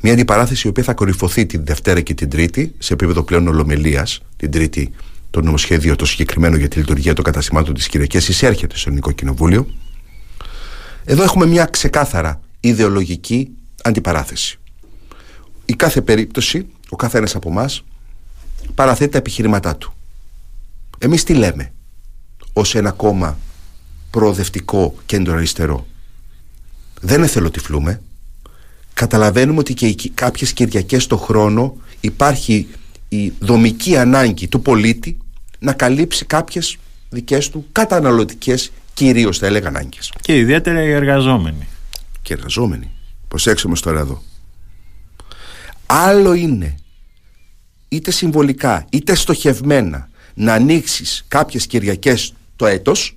Μια αντιπαράθεση η οποία θα κορυφωθεί την Δευτέρα και την Τρίτη σε επίπεδο πλέον ολομελίας, την Τρίτη το νομοσχέδιο το συγκεκριμένο για τη λειτουργία των καταστημάτων της Κυριακής εισέρχεται στο Ελληνικό Κοινοβούλιο. Εδώ έχουμε μια ξεκάθαρα ιδεολογική αντιπαράθεση. Η κάθε περίπτωση, ο κάθε ένας από εμάς παραθέτει τα επιχειρήματά του. Εμείς τι λέμε ως ένα κόμμα προοδευτικό κέντρο αριστερό; Δεν εθελοτυφλούμε. Καταλαβαίνουμε ότι και κάποιες Κυριακές το χρόνο υπάρχει η δομική ανάγκη του πολίτη να καλύψει κάποιες δικές του καταναλωτικές κυρίως θα έλεγα ανάγκες. Και ιδιαίτερα οι εργαζόμενοι. Και οι εργαζόμενοι. Προσέξτε τώρα εδώ. Άλλο είναι είτε συμβολικά είτε στοχευμένα να ανοίξεις κάποιες Κυριακές το έτος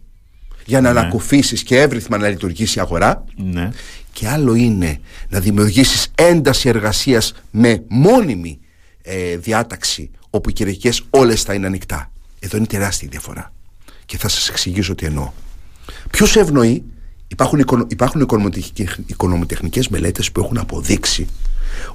για να ναι. ανακουφίσεις και εύρυθμα να λειτουργήσει η αγορά ναι. και άλλο είναι να δημιουργήσεις ένταση εργασίας με μόνιμη ε, διάταξη όπου οι Κυριακές όλες θα είναι ανοιχτά. Εδώ είναι τεράστια διαφορά. Και θα σας εξηγήσω τι εννοώ. Ποιος ευνοεί, υπάρχουν, υπάρχουν οικονομοτεχνικές μελέτες που έχουν αποδείξει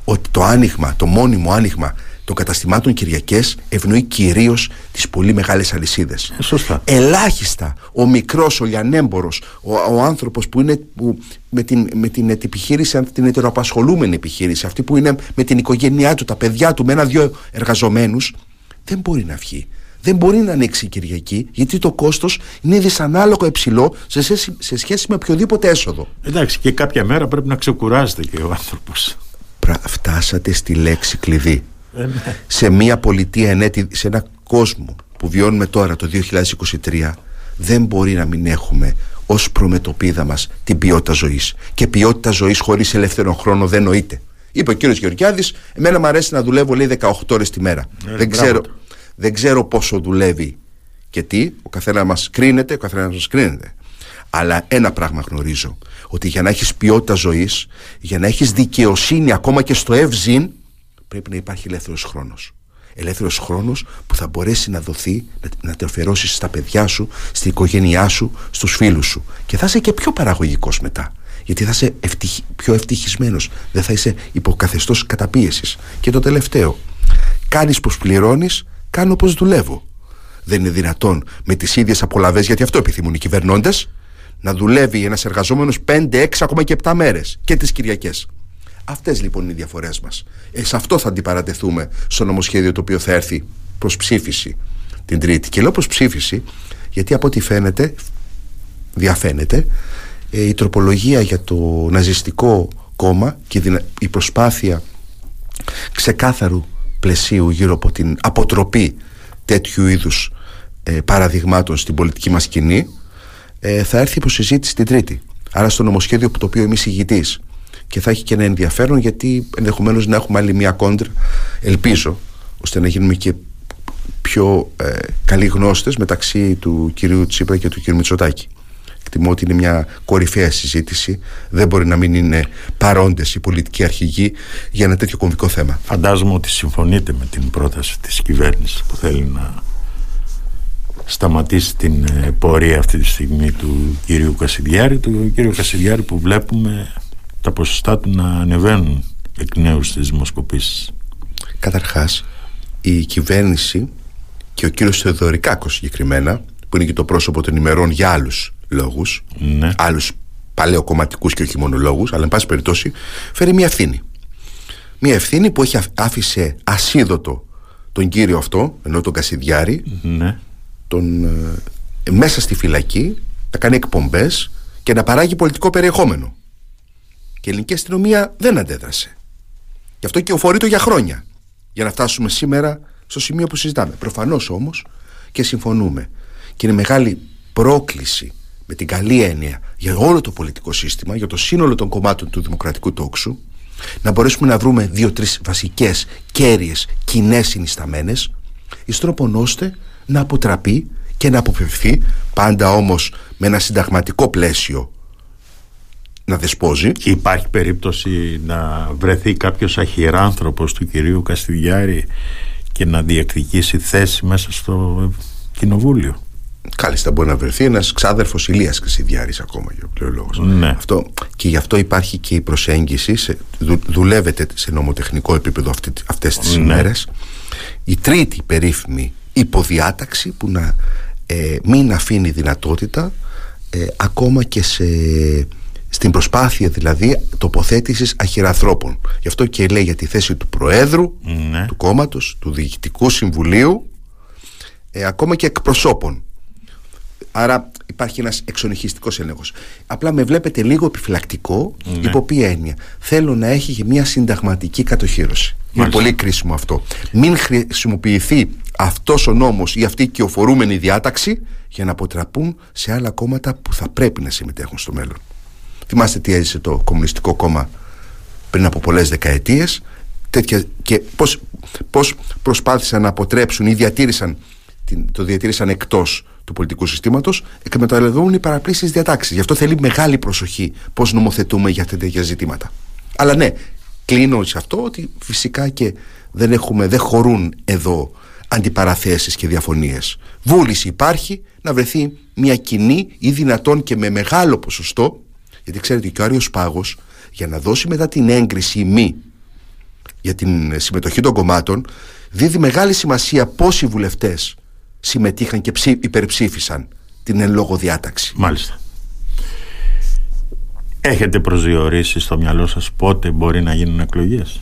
ότι το άνοιγμα, το μόνιμο άνοιγμα των καταστημάτων Κυριακές ευνοεί κυρίως τις πολύ μεγάλες αλυσίδες. Ε, σωστά. Ελάχιστα ο μικρός, ο λιανέμπορο, ο, ο άνθρωπος που είναι που, με, την, με την επιχείρηση, την ετεροαπασχολούμενη επιχείρηση, αυτή που είναι με την οικογένειά του, τα παιδιά του, με ένα-δυο εργαζομένους, δεν μπορεί να βγει. Δεν μπορεί να ανοίξει η Κυριακή, γιατί το κόστος είναι δυσανάλογο υψηλό σε σχέση, σε σχέση με οποιοδήποτε έσοδο. Εντάξει, και κάποια μέρα πρέπει να ξεκουράζεται και ο άνθρωπος. Φτάσατε στη λέξη κλειδί. Ε, ναι. σε μια πολιτεία ενέτη, σε ένα κόσμο που βιώνουμε τώρα το 2023 δεν μπορεί να μην έχουμε ως προμετωπίδα μας την ποιότητα ζωής και ποιότητα ζωής χωρίς ελεύθερο χρόνο δεν νοείται είπε ο κύριος Γεωργιάδης εμένα μου αρέσει να δουλεύω λέει 18 ώρες τη μέρα ε, δεν, ξέρω, δεν ξέρω πόσο δουλεύει και τι ο καθένας μας κρίνεται ο καθένας μας κρίνεται αλλά ένα πράγμα γνωρίζω ότι για να έχεις ποιότητα ζωής για να έχεις δικαιοσύνη ακόμα και στο ευζήν πρέπει να υπάρχει ελεύθερος χρόνος. Ελεύθερος χρόνος που θα μπορέσει να δοθεί, να, να αφιερώσει στα παιδιά σου, στην οικογένειά σου, στους φίλους σου. Και θα είσαι και πιο παραγωγικός μετά. Γιατί θα είσαι πιο ευτυχισμένος. Δεν θα είσαι υποκαθεστώς καταπίεσης. Και το τελευταίο. Κάνεις πως πληρώνεις, κάνω πως δουλεύω. Δεν είναι δυνατόν με τις ίδιες απολαυέ, γιατί αυτό επιθυμούν οι κυβερνώντες, να δουλεύει ένας εργαζόμενος 5, 6, ακόμα και 7 μέρες και τις Κυριακές. Αυτές λοιπόν είναι οι διαφορές μας. Ε, σε αυτό θα αντιπαρατεθούμε στο νομοσχέδιο το οποίο θα έρθει προς ψήφιση την Τρίτη. Και λέω προς ψήφιση γιατί από ό,τι φαίνεται, διαφαίνεται, ε, η τροπολογία για το ναζιστικό κόμμα και η προσπάθεια ξεκάθαρου πλαισίου γύρω από την αποτροπή τέτοιου είδους ε, παραδειγμάτων στην πολιτική μας σκηνή ε, θα έρθει υπό συζήτηση την Τρίτη. Άρα στο νομοσχέδιο που το οποίο είμαι ηγητής και θα έχει και ένα ενδιαφέρον γιατί ενδεχομένως να έχουμε άλλη μια κόντρα ελπίζω ώστε να γίνουμε και πιο ε, καλοί γνώστες μεταξύ του κυρίου Τσίπρα και του κυρίου Μητσοτάκη. Εκτιμώ ότι είναι μια κορυφαία συζήτηση. Δεν μπορεί να μην είναι παρόντες οι πολιτικοί αρχηγοί για ένα τέτοιο κομβικό θέμα. Φαντάζομαι ότι συμφωνείτε με την πρόταση της κυβέρνησης που θέλει να σταματήσει την ε, πορεία αυτή τη στιγμή του κυρίου Κασιδιάρη του κυρίου Κασιδιάρη που βλέπουμε τα ποσοστά του να ανεβαίνουν εκ νέου στις δημοσκοπήσεις Καταρχάς η κυβέρνηση και ο κύριος Θεοδωρικάκος συγκεκριμένα που είναι και το πρόσωπο των ημερών για άλλους λόγους ναι. άλλους παλαιοκομματικούς και όχι μόνο λόγους αλλά εν πάση περιπτώσει φέρει μια ευθύνη. Μια ευθύνη που έχει άφησε ασίδωτο τον κύριο αυτό ενώ τον Κασιδιάρη ναι. τον, ε, μέσα στη φυλακή να κάνει εκπομπές και να παράγει πολιτικό περιεχόμενο. Και η ελληνική αστυνομία δεν αντέδρασε. Γι' αυτό και οφορεί το για χρόνια για να φτάσουμε σήμερα στο σημείο που συζητάμε. Προφανώς όμως και συμφωνούμε. Και είναι μεγάλη πρόκληση με την καλή έννοια για όλο το πολιτικό σύστημα, για το σύνολο των κομμάτων του δημοκρατικού τόξου, να μπορέσουμε να βρούμε δύο-τρεις βασικές, κέρυες, κοινέ συνισταμένες, εις τρόπον ώστε να αποτραπεί και να αποφευθεί, πάντα όμως με ένα συνταγματικό πλαίσιο να δεσπόζει. Και υπάρχει περίπτωση να βρεθεί κάποιος αχυράνθρωπος του κυρίου Καστιδιάρη και να διεκδικήσει θέση μέσα στο κοινοβούλιο; Κάλιστα μπορεί να βρεθεί ένας ξάδερφος Ηλίας Κασιδιάρης ακόμα για όποιο λόγο. Ναι. Αυτό, και γι' αυτό υπάρχει και η προσέγγιση, σε, δου, δουλεύεται σε νομοτεχνικό επίπεδο αυτή, αυτές τις Ναι. ημέρες η τρίτη περίφημη υποδιάταξη που να ε, μην αφήνει δυνατότητα ε, ακόμα και σε, στην προσπάθεια δηλαδή τοποθέτησης αχυρανθρώπων. Γι' αυτό και λέει για τη θέση του Προέδρου Ναι. του κόμματος, του Διοικητικού Συμβουλίου ε, ακόμα και εκπροσώπων. Άρα υπάρχει ένας εξονυχιστικός έλεγχος. Απλά με βλέπετε λίγο επιφυλακτικό, Ναι. υπό ποια έννοια. Θέλω να έχει και μια συνταγματική κατοχήρωση. Είναι Μάλιστα. πολύ κρίσιμο αυτό. Μην χρησιμοποιηθεί αυτός ο νόμος ή αυτή η κυοφορούμενη διάταξη για να αποτραπούν σε άλλα κόμματα που θα πρέπει να συμμετέχουν στο μέλλον. Θυμάστε τι έζησε το Κομμουνιστικό Κόμμα πριν από πολλές δεκαετίες τέτοια, και πώς, πώς προσπάθησαν να αποτρέψουν ή διατήρησαν, την, το διατήρησαν εκτός του πολιτικού συστήματος εκμεταλλευούν οι παραπλήσεις διατάξεις. Γι' αυτό θέλει μεγάλη προσοχή πώς νομοθετούμε για τέτοια ζητήματα. Αλλά ναι, κλείνω σε αυτό ότι φυσικά και δεν, έχουμε, δεν χωρούν εδώ αντιπαραθέσεις και διαφωνίες. Βούληση υπάρχει να βρεθεί μια κοινή ή δυνατόν και με μεγάλο ποσοστό γιατί ξέρετε και ο Άριος Πάγος για να δώσει μετά την έγκριση ή μη για την συμμετοχή των κομμάτων δίδει μεγάλη σημασία πόσοι βουλευτές συμμετείχαν και ψη- υπερψήφισαν την εν λόγω διάταξη. Μάλιστα. Έχετε προσδιορίσει στο μυαλό σας πότε μπορεί να γίνουν εκλογές;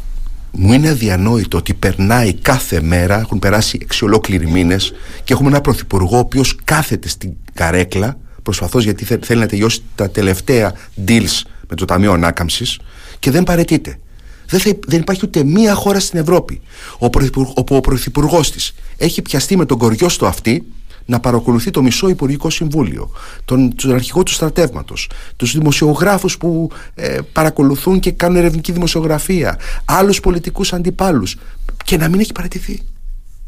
Μου είναι αδιανόητο ότι περνάει κάθε μέρα, έχουν περάσει έξι ολόκληροι μήνες και έχουμε ένα πρωθυπουργό ο οποίος κάθεται στην καρέκλα προσπαθώς γιατί θε- θέλει να τελειώσει τα τελευταία deals με το Ταμείο Ανάκαμψης και δεν παρετείται. Δεν, θα, δεν υπάρχει ούτε μία χώρα στην Ευρώπη όπου ο, ο πρωθυπουργός της έχει πιαστεί με τον κοριό στο αυτή να παρακολουθεί το μισό Υπουργικό Συμβούλιο, τον, τον αρχηγό του στρατεύματος, τους δημοσιογράφους που ε, παρακολουθούν και κάνουν ερευνητική δημοσιογραφία, άλλους πολιτικούς αντιπάλους και να μην έχει παραιτηθεί.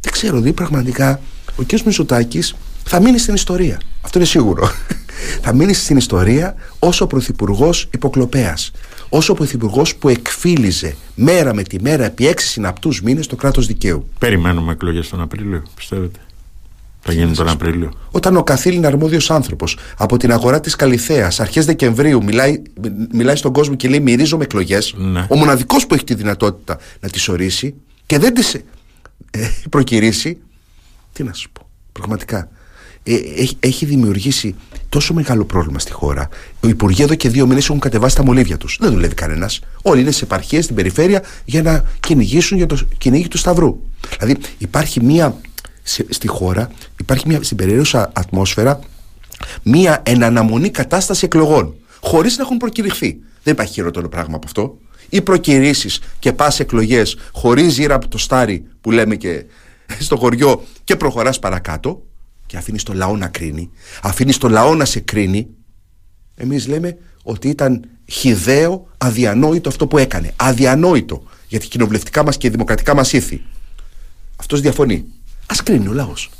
Δεν ξέρω, δηλαδή πραγματικά ο κ. Μητσοτάκης θα μείνει στην ιστορία. Αυτό είναι σίγουρο. <laughs> θα μείνει στην ιστορία όσο πρωθυπουργός υποκλοπέας. Όσο πρωθυπουργός που εκφύλιζε μέρα με τη μέρα επί έξι συναπτούς μήνες το κράτος δικαίου. Περιμένουμε εκλογές τον Απρίλιο, πιστεύετε; Θα γίνει τον Απρίλιο. Όταν ο καθήλυνα αρμόδιος άνθρωπος από την αγορά της Καλιθέα αρχές Δεκεμβρίου μιλάει, μιλάει στον κόσμο και λέει: Μυρίζομαι εκλογές, Ναι. ο μοναδικός που έχει τη δυνατότητα να τις ορίσει και δεν τις ε, προκυρήσει. Τι να σου πω, πραγματικά. Ε, έχει, έχει δημιουργήσει τόσο μεγάλο πρόβλημα στη χώρα. Οι υπουργοί εδώ και δύο μήνες έχουν κατεβάσει τα μολύβια τους. Δεν δουλεύει κανένας. Όλοι είναι σε επαρχίες στην περιφέρεια για να κυνηγήσουν για το κυνήγι του Σταυρού. Δηλαδή υπάρχει μία σε- στη χώρα, υπάρχει μια στην περιέργουσα ατμόσφαιρα μία εν αναμονή κατάσταση εκλογών χωρίς να έχουν προκηρυχθεί. Δεν υπάρχει χειρότερο πράγμα από αυτό. Ή προκηρύσεις και πας εκλογές χωρίς γύρα από το στάρι που λέμε και στο χωριό και προχωράς παρακάτω και αφήνεις το λαό να κρίνει, αφήνεις το λαό να σε κρίνει. Εμείς λέμε ότι ήταν χιδαίο, αδιανόητο αυτό που έκανε. Αδιανόητο για τη κοινοβουλευτικά μας και δημοκρατικά μας ήθη. Αυτός διαφωνεί. Α κρίνει ο λαός.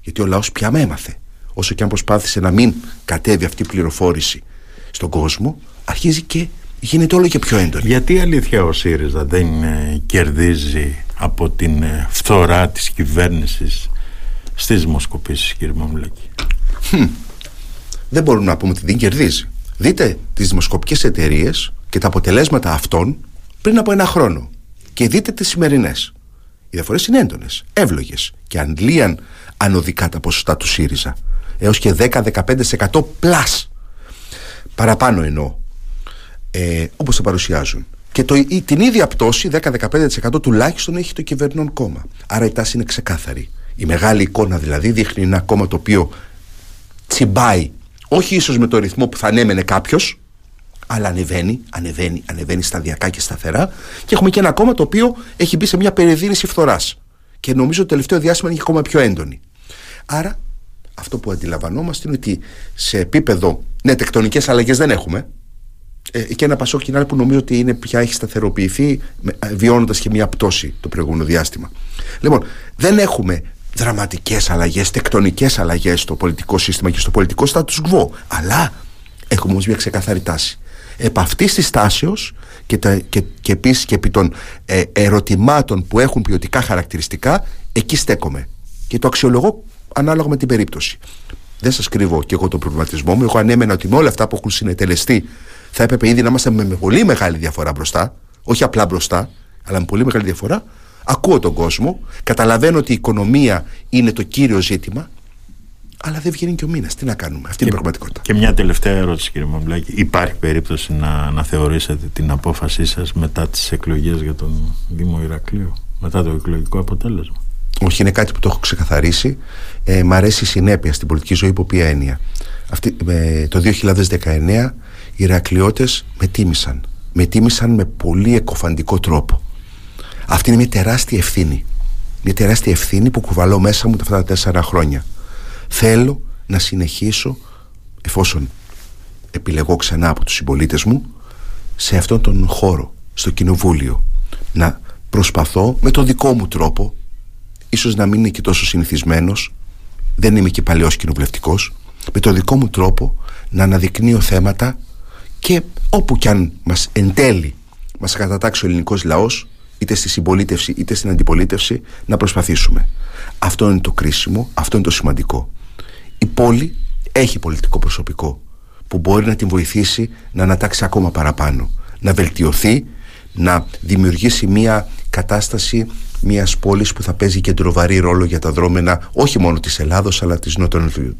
Γιατί ο λαός πια με έμαθε. Όσο και αν προσπάθησε να μην κατέβει αυτή η πληροφόρηση στον κόσμο, αρχίζει και γίνεται όλο και πιο έντονη. Γιατί αλήθεια ο ΣΥΡΙΖΑ δεν ε, κερδίζει από την ε, φθορά της κυβέρνησης στις δημοσκοπήσεις κύριε Μαμουλάκη. Δεν μπορούμε να πούμε ότι δεν κερδίζει. Δείτε τις δημοσκοπικές εταιρείες και τα αποτελέσματα αυτών πριν από ένα χρόνο και δείτε τις σημερινές. Οι διαφορές είναι έντονες, εύλογες και αντλίαν ανωδικά τα ποσοστά του ΣΥΡΙΖΑ. Έως και 10-15% πλάς. Παραπάνω εννοώ. Ε, Όπως τα παρουσιάζουν. Και το, την ίδια πτώση, 10-15% τουλάχιστον, έχει το κυβερνών κόμμα. Άρα η τάση είναι ξεκάθαρη. Η μεγάλη εικόνα δηλαδή δείχνει ένα κόμμα το οποίο τσιμπάει, όχι ίσως με το ρυθμό που θα ανέμενε κάποιος, αλλά ανεβαίνει, ανεβαίνει, ανεβαίνει σταδιακά και σταθερά. Και έχουμε και ένα κόμμα το οποίο έχει μπει σε μια περιδίνηση φθοράς. Και νομίζω ότι το τελευταίο διάστημα είναι ακόμα πιο έντονη. Άρα, αυτό που αντιλαμβανόμαστε είναι ότι σε επίπεδο. Ναι, τεκτονικές αλλαγές δεν έχουμε. Ε, και ένα πασό κοινάλ που νομίζω ότι είναι, πια έχει σταθεροποιηθεί, ε, βιώνοντας και μια πτώση το προηγούμενο διάστημα. Λοιπόν, δεν έχουμε δραματικές αλλαγές, τεκτονικές αλλαγές στο πολιτικό σύστημα και στο πολιτικό status quo. Αλλά έχουμε όμως μια ξεκαθαρή τάση. Επ' αυτής της τάσεως και, τα, και, και επίσης και επί των ε, ερωτημάτων που έχουν ποιοτικά χαρακτηριστικά εκεί στέκομαι. Και το αξιολογώ ανάλογα με την περίπτωση. Δεν σας κρύβω και εγώ τον προβληματισμό μου. Εγώ ανέμενα ότι με όλα αυτά που έχουν συνετελεστεί θα έπρεπε ήδη να είμαστε με, με πολύ μεγάλη διαφορά μπροστά. Όχι απλά μπροστά αλλά με πολύ μεγάλη διαφορά ακούω τον κόσμο καταλαβαίνω ότι η οικονομία είναι το κύριο ζήτημα αλλά δεν βγαίνει και ο μήνας. Τι να κάνουμε, αυτή είναι η πραγματικότητα. Και μια τελευταία ερώτηση, κύριε Μαμπλάκη. Υπάρχει περίπτωση να, να θεωρήσετε την απόφασή σας μετά τις εκλογές για τον Δήμο Ηρακλείου, μετά το εκλογικό αποτέλεσμα; Όχι, είναι κάτι που το έχω ξεκαθαρίσει. Ε, μ' αρέσει η συνέπεια στην πολιτική ζωή, υπό ποια έννοια. Αυτή, ε, το 2019 οι Ηρακλειώτες με τίμησαν. Με τίμησαν με πολύ εκοφαντικό τρόπο. Αυτή είναι μια τεράστια ευθύνη. Μια τεράστια ευθύνη που κουβαλώ μέσα μου αυτά τα τέσσερα χρόνια. Θέλω να συνεχίσω εφόσον επιλεγώ ξανά από τους συμπολίτες μου σε αυτόν τον χώρο, στο κοινοβούλιο να προσπαθώ με τον δικό μου τρόπο ίσως να μην είναι και τόσο συνηθισμένος δεν είμαι και παλαιός κοινοβουλευτικός με τον δικό μου τρόπο να αναδεικνύω θέματα και όπου κι αν μας εν τέλει μας κατατάξει ο ελληνικός λαός είτε στη συμπολίτευση είτε στην αντιπολίτευση να προσπαθήσουμε αυτό είναι το κρίσιμο, αυτό είναι το σημαντικό η πόλη έχει πολιτικό προσωπικό που μπορεί να την βοηθήσει να ανατάξει ακόμα παραπάνω, να βελτιωθεί, να δημιουργήσει μια κατάσταση μιας πόλης που θα παίζει κεντροβαρή ρόλο για τα δρόμενα όχι μόνο της Ελλάδος αλλά της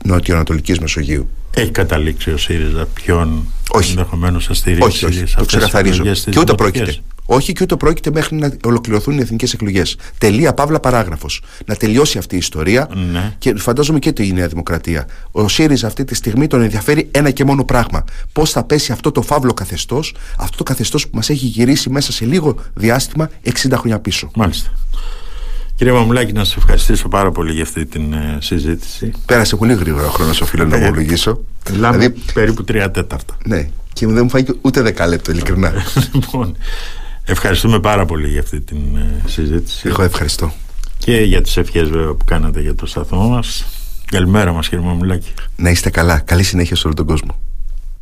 νοτιοανατολικής Μεσογείου. Έχει καταλήξει ο ΣΥΡΙΖΑ ποιον ενδεχομένως θα στηρίξει όχι, όχι, το ξεκαθαρίζω. Και ούτε πρόκειται. Όχι και ούτε πρόκειται μέχρι να ολοκληρωθούν οι εθνικές εκλογές. Τελεία, παύλα, παράγραφος. Να τελειώσει αυτή η ιστορία ναι. και φαντάζομαι και τη Νέα Δημοκρατία. Ο ΣΥΡΙΖΑ αυτή τη στιγμή τον ενδιαφέρει ένα και μόνο πράγμα. Πώς θα πέσει αυτό το φαύλο καθεστώς, αυτό το καθεστώς που μας έχει γυρίσει μέσα σε λίγο διάστημα 60 χρόνια πίσω. Μάλιστα. Κύριε Μαμουλάκη, να σας ευχαριστήσω πάρα πολύ για αυτή την ε, συζήτηση. Πέρασε πολύ γρήγορα ο χρόνος, οφείλω να ομολογήσω. Δηλαδή περίπου τρία τέταρτα. Ναι, και δεν μου φάει ούτε δεκάλεπτο, ειλικρινά. λοιπόν, Ευχαριστούμε πάρα πολύ για αυτή την ε, συζήτηση. Εγώ ευχαριστώ. Και για τις ευχές βέβαια που κάνατε για το σταθμό μας. Καλημέρα μας κύριε Μαμουλάκη. Να είστε καλά. Καλή συνέχεια σε όλο τον κόσμο.